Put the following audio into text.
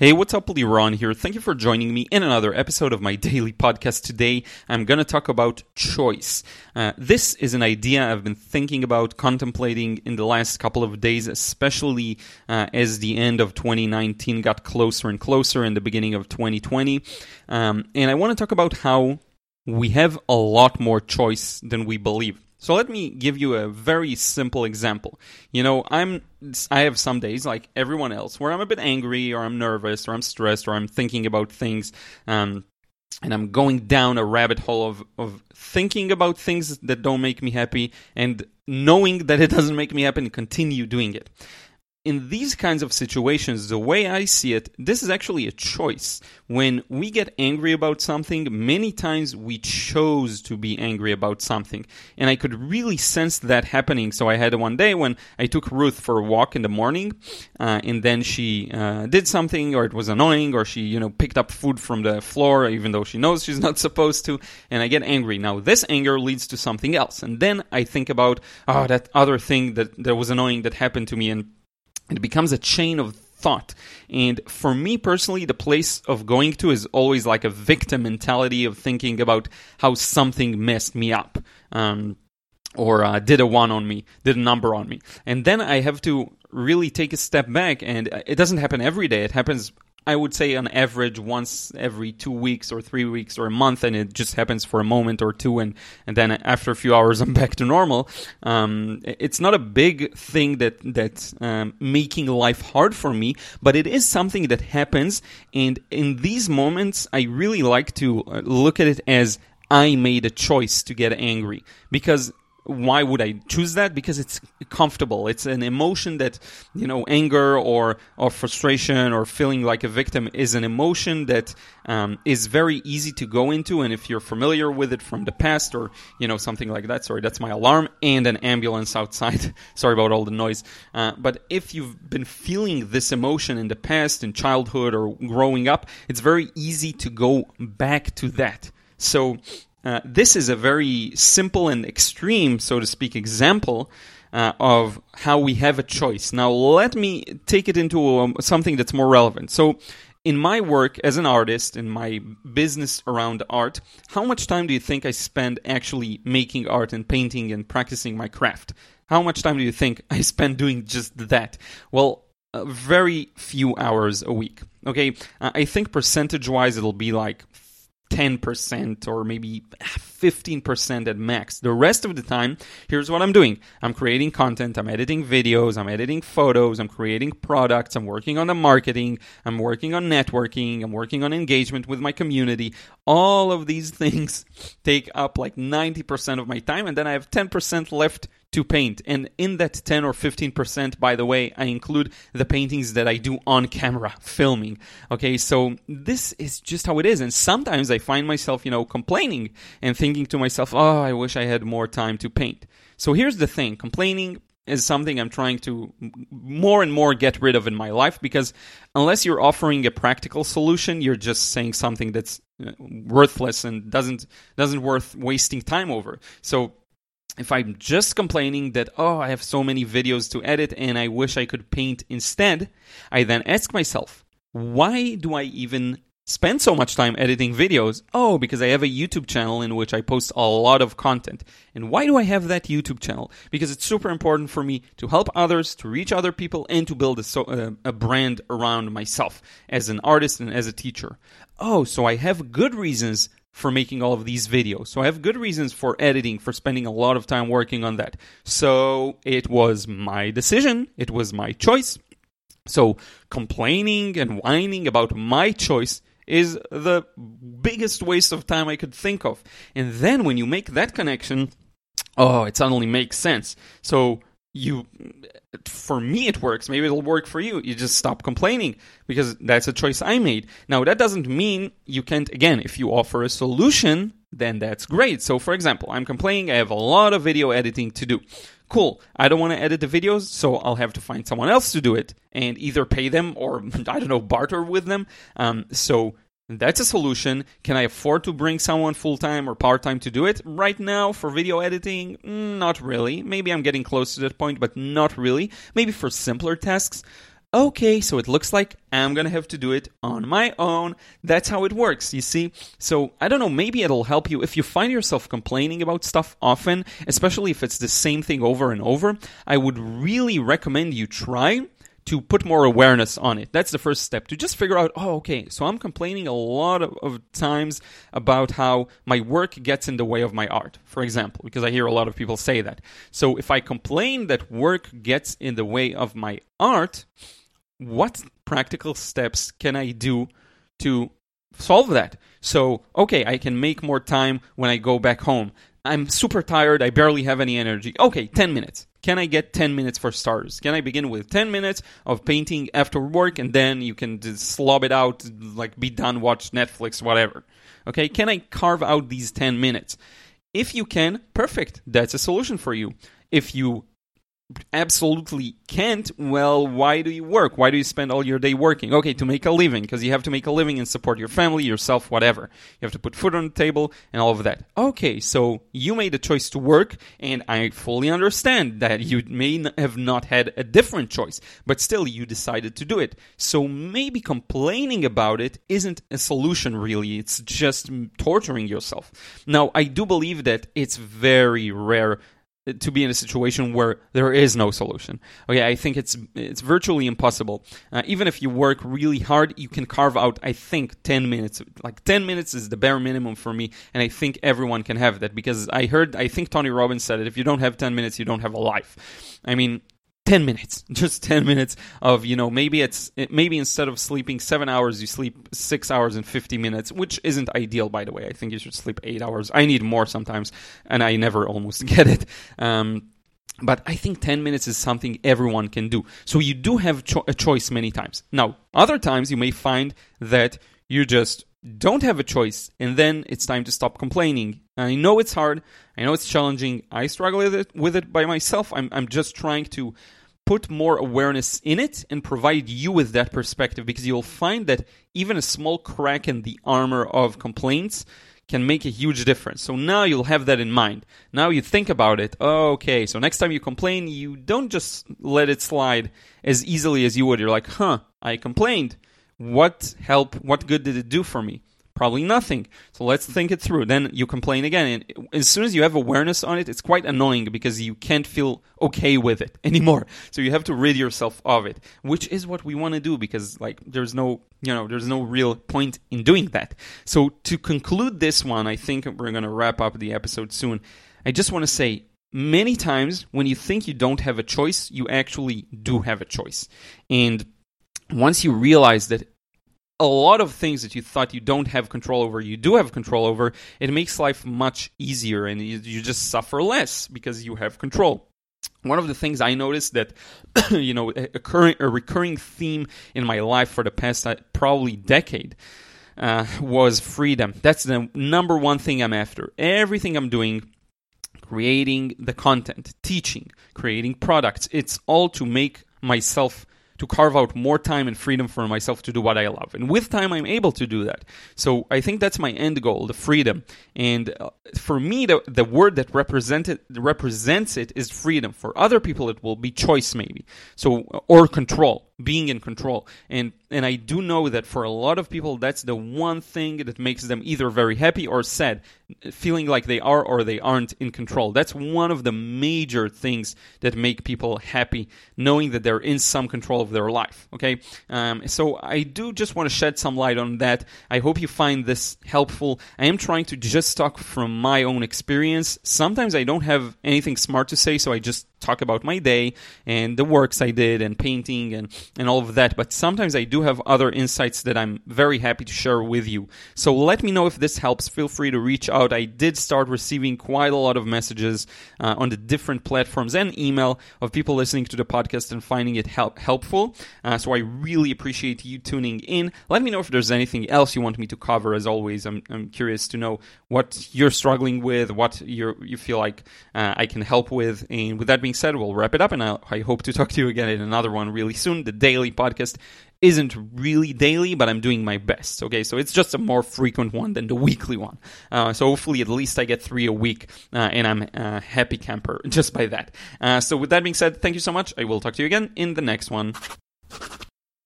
Hey, what's up, Liron here. Thank you for joining me in another episode of my daily podcast. Today, I'm going to talk about choice. Uh, this is an idea I've been thinking about, contemplating in the last couple of days, especially uh, as the end of 2019 got closer and closer in the beginning of 2020. Um, and I want to talk about how we have a lot more choice than we believe. So let me give you a very simple example. You know, I'm I have some days like everyone else where I'm a bit angry or I'm nervous or I'm stressed or I'm thinking about things um, and I'm going down a rabbit hole of of thinking about things that don't make me happy and knowing that it doesn't make me happy and continue doing it in these kinds of situations, the way I see it, this is actually a choice. When we get angry about something, many times we chose to be angry about something. And I could really sense that happening. So I had one day when I took Ruth for a walk in the morning, uh, and then she uh, did something, or it was annoying, or she, you know, picked up food from the floor, even though she knows she's not supposed to, and I get angry. Now, this anger leads to something else. And then I think about, oh, that other thing that, that was annoying that happened to me, and it becomes a chain of thought. And for me personally, the place of going to is always like a victim mentality of thinking about how something messed me up. Um, or uh, did a one on me, did a number on me. And then I have to really take a step back, and it doesn't happen every day. It happens I would say on average once every two weeks or three weeks or a month, and it just happens for a moment or two, and, and then after a few hours I'm back to normal. Um, it's not a big thing that that's um, making life hard for me, but it is something that happens, and in these moments I really like to uh, look at it as I made a choice to get angry because why would I choose that? Because it's comfortable. It's an emotion that, you know, anger or, or frustration or feeling like a victim is an emotion that um, is very easy to go into. And if you're familiar with it from the past or, you know, something like that, sorry, that's my alarm and an ambulance outside. sorry about all the noise. Uh, but if you've been feeling this emotion in the past, in childhood or growing up, it's very easy to go back to that. So uh, this is a very simple and extreme, so to speak, example uh, of how we have a choice. Now, let me take it into um, something that's more relevant. So, in my work as an artist, in my business around art, how much time do you think I spend actually making art and painting and practicing my craft? How much time do you think I spend doing just that? Well, very few hours a week. Okay, uh, I think percentage wise it'll be like 10% or maybe 15% at max. The rest of the time, here's what I'm doing I'm creating content, I'm editing videos, I'm editing photos, I'm creating products, I'm working on the marketing, I'm working on networking, I'm working on engagement with my community. All of these things take up like 90% of my time, and then I have 10% left to paint. And in that 10 or 15%, by the way, I include the paintings that I do on camera, filming. Okay, so this is just how it is. And sometimes I find myself, you know, complaining and thinking to myself, oh, I wish I had more time to paint. So here's the thing complaining is something I'm trying to more and more get rid of in my life because unless you're offering a practical solution, you're just saying something that's uh, worthless and doesn't doesn't worth wasting time over. So if I'm just complaining that, oh, I have so many videos to edit and I wish I could paint instead, I then ask myself, why do I even spend so much time editing videos? Oh, because I have a YouTube channel in which I post a lot of content. And why do I have that YouTube channel? Because it's super important for me to help others, to reach other people, and to build a, so, uh, a brand around myself as an artist and as a teacher. Oh, so I have good reasons for making all of these videos. So I have good reasons for editing, for spending a lot of time working on that. So it was my decision, it was my choice. So complaining and whining about my choice is the biggest waste of time I could think of. And then when you make that connection, oh, it suddenly makes sense. So you for me it works. Maybe it'll work for you. You just stop complaining because that's a choice i made. Now that doesn't mean you can't again if you offer a solution then that's great. So for example i'm complaining. I have a lot of video editing to do cool i don't want to edit the videos so i'll have to find someone else to do it and either pay them or i don't know barter with them um, so that's a solution. Can I afford to bring someone full time or part time to do it? Right now, for video editing, mm, not really. Maybe I'm getting close to that point, but not really. Maybe for simpler tasks. Okay, so it looks like I'm gonna have to do it on my own. That's how it works, you see? So, I don't know, maybe it'll help you if you find yourself complaining about stuff often, especially if it's the same thing over and over. I would really recommend you try to put more awareness on it. That's the first step to just figure out, oh, okay, so I'm complaining a lot of, of, times about how my work gets in the way of my art, for example, because I hear a lot of people say that. So if I complain that work gets in the way of my art, what practical steps can I do to solve that? So, okay, I can make more time when I go back home. I'm super tired. I barely have any energy. Okay, 10 minutes. Can I get 10 minutes for starters? Can I begin with 10 minutes of painting after work and then you can just slob it out, like be done, watch Netflix, whatever? Okay, can I carve out these 10 minutes? If you can, perfect. That's a solution for you. If you absolutely can't, well, why do you work? Why do you spend all your day working? Okay, to make a living, because you have to make a living and support your family, yourself, whatever. You have to put food on the table and all of that. Okay, so you made a choice to work, and I fully understand that you may have not had a different choice, but still you decided to do it. So maybe complaining about it isn't a solution, really. It's just torturing yourself. Now, I do believe that it's very rare to be in a situation where there is no solution. Okay, I think it's it's virtually impossible. Uh, even if you work really hard, you can carve out, I think, ten minutes. Like ten minutes is the bare minimum for me, and I think everyone can have that because I heard, I think Tony Robbins said it: if you don't have ten minutes, you don't have a life. I mean, 10 minutes just 10 minutes of you know maybe it's maybe instead of sleeping 7 hours you sleep 6 hours and 50 minutes which isn't ideal by the way i think you should sleep 8 hours i need more sometimes and i never almost get it um, but I think 10 minutes is something everyone can do. So you do have cho- a choice many times. Now, other times you may find that you just don't have a choice and then it's time to stop complaining. I know it's hard. I know it's challenging. I struggle with it, with it by myself. I'm, I'm just trying to put more awareness in it and provide you with that perspective because you'll find that even a small crack in the armor of complaints can make a huge difference. So now you'll have that in mind. Now you think about it. okay, so next time you complain, you don't just let it slide as easily as you would. You're like, huh, I complained. What help, what good did it do for me? Probably nothing. So let's think it through. Then you complain again. And as soon as you have awareness on it, it's quite annoying because you can't feel okay with it anymore. So you have to rid yourself of it, which is what we want to do because like there's no, you know, there's no real point in doing that. So to conclude this one, I think we're going to wrap up the episode soon. I just want to say many times when you think you don't have a choice, you actually do have a choice. And once you realize that a lot of things that you thought you don't have control over, you do have control over, it makes life much easier and you, you just suffer less because you have control. One of the things I noticed that, you know, a, a recurring theme in my life for the past uh, probably decade uh, was freedom. That's the number one thing I'm after. Everything I'm doing, creating the content, teaching, creating products, it's all to make myself to carve out more time and freedom for myself to do what I love. And with time, I'm able to do that. So I think that's my end goal, the freedom. And uh, for me, the, the word that represented, represents it is freedom. For other people, it will be choice, maybe. So, or control being in control. And and I do know that for a lot of people that's the one thing that makes them either very happy or sad, feeling like they are or they aren't in control. That's one of the major things that make people happy, knowing that they're in some control of their life. Okay, um, so I do just want to shed some light on that. I hope you find this helpful. I am trying to just talk from my own experience. Sometimes I don't have anything smart to say, so I just talk about my day and the works I did and painting and, and all of that. But sometimes I do have other insights that I'm very happy to share with you. So let me know if this helps. Feel free to reach out. I did start receiving quite a lot of messages uh, on the different platforms and email of people listening to the podcast and finding it help- helpful. Uh, so I really appreciate you tuning in. Let me know if there's anything else you want me to cover. As always, I'm, I'm curious to know what you're struggling with, what you you feel like uh, I can help with. And with that being being said, we'll wrap it up, and I, I hope to talk to you again in another one really soon. The daily podcast isn't really daily, but I'm doing my best. Okay, so it's just a more frequent one than the weekly one. Uh, so hopefully, at least I get three a week, uh, and I'm a happy camper just by that. Uh, so with that being said, thank you so much. I will talk to you again in the next one.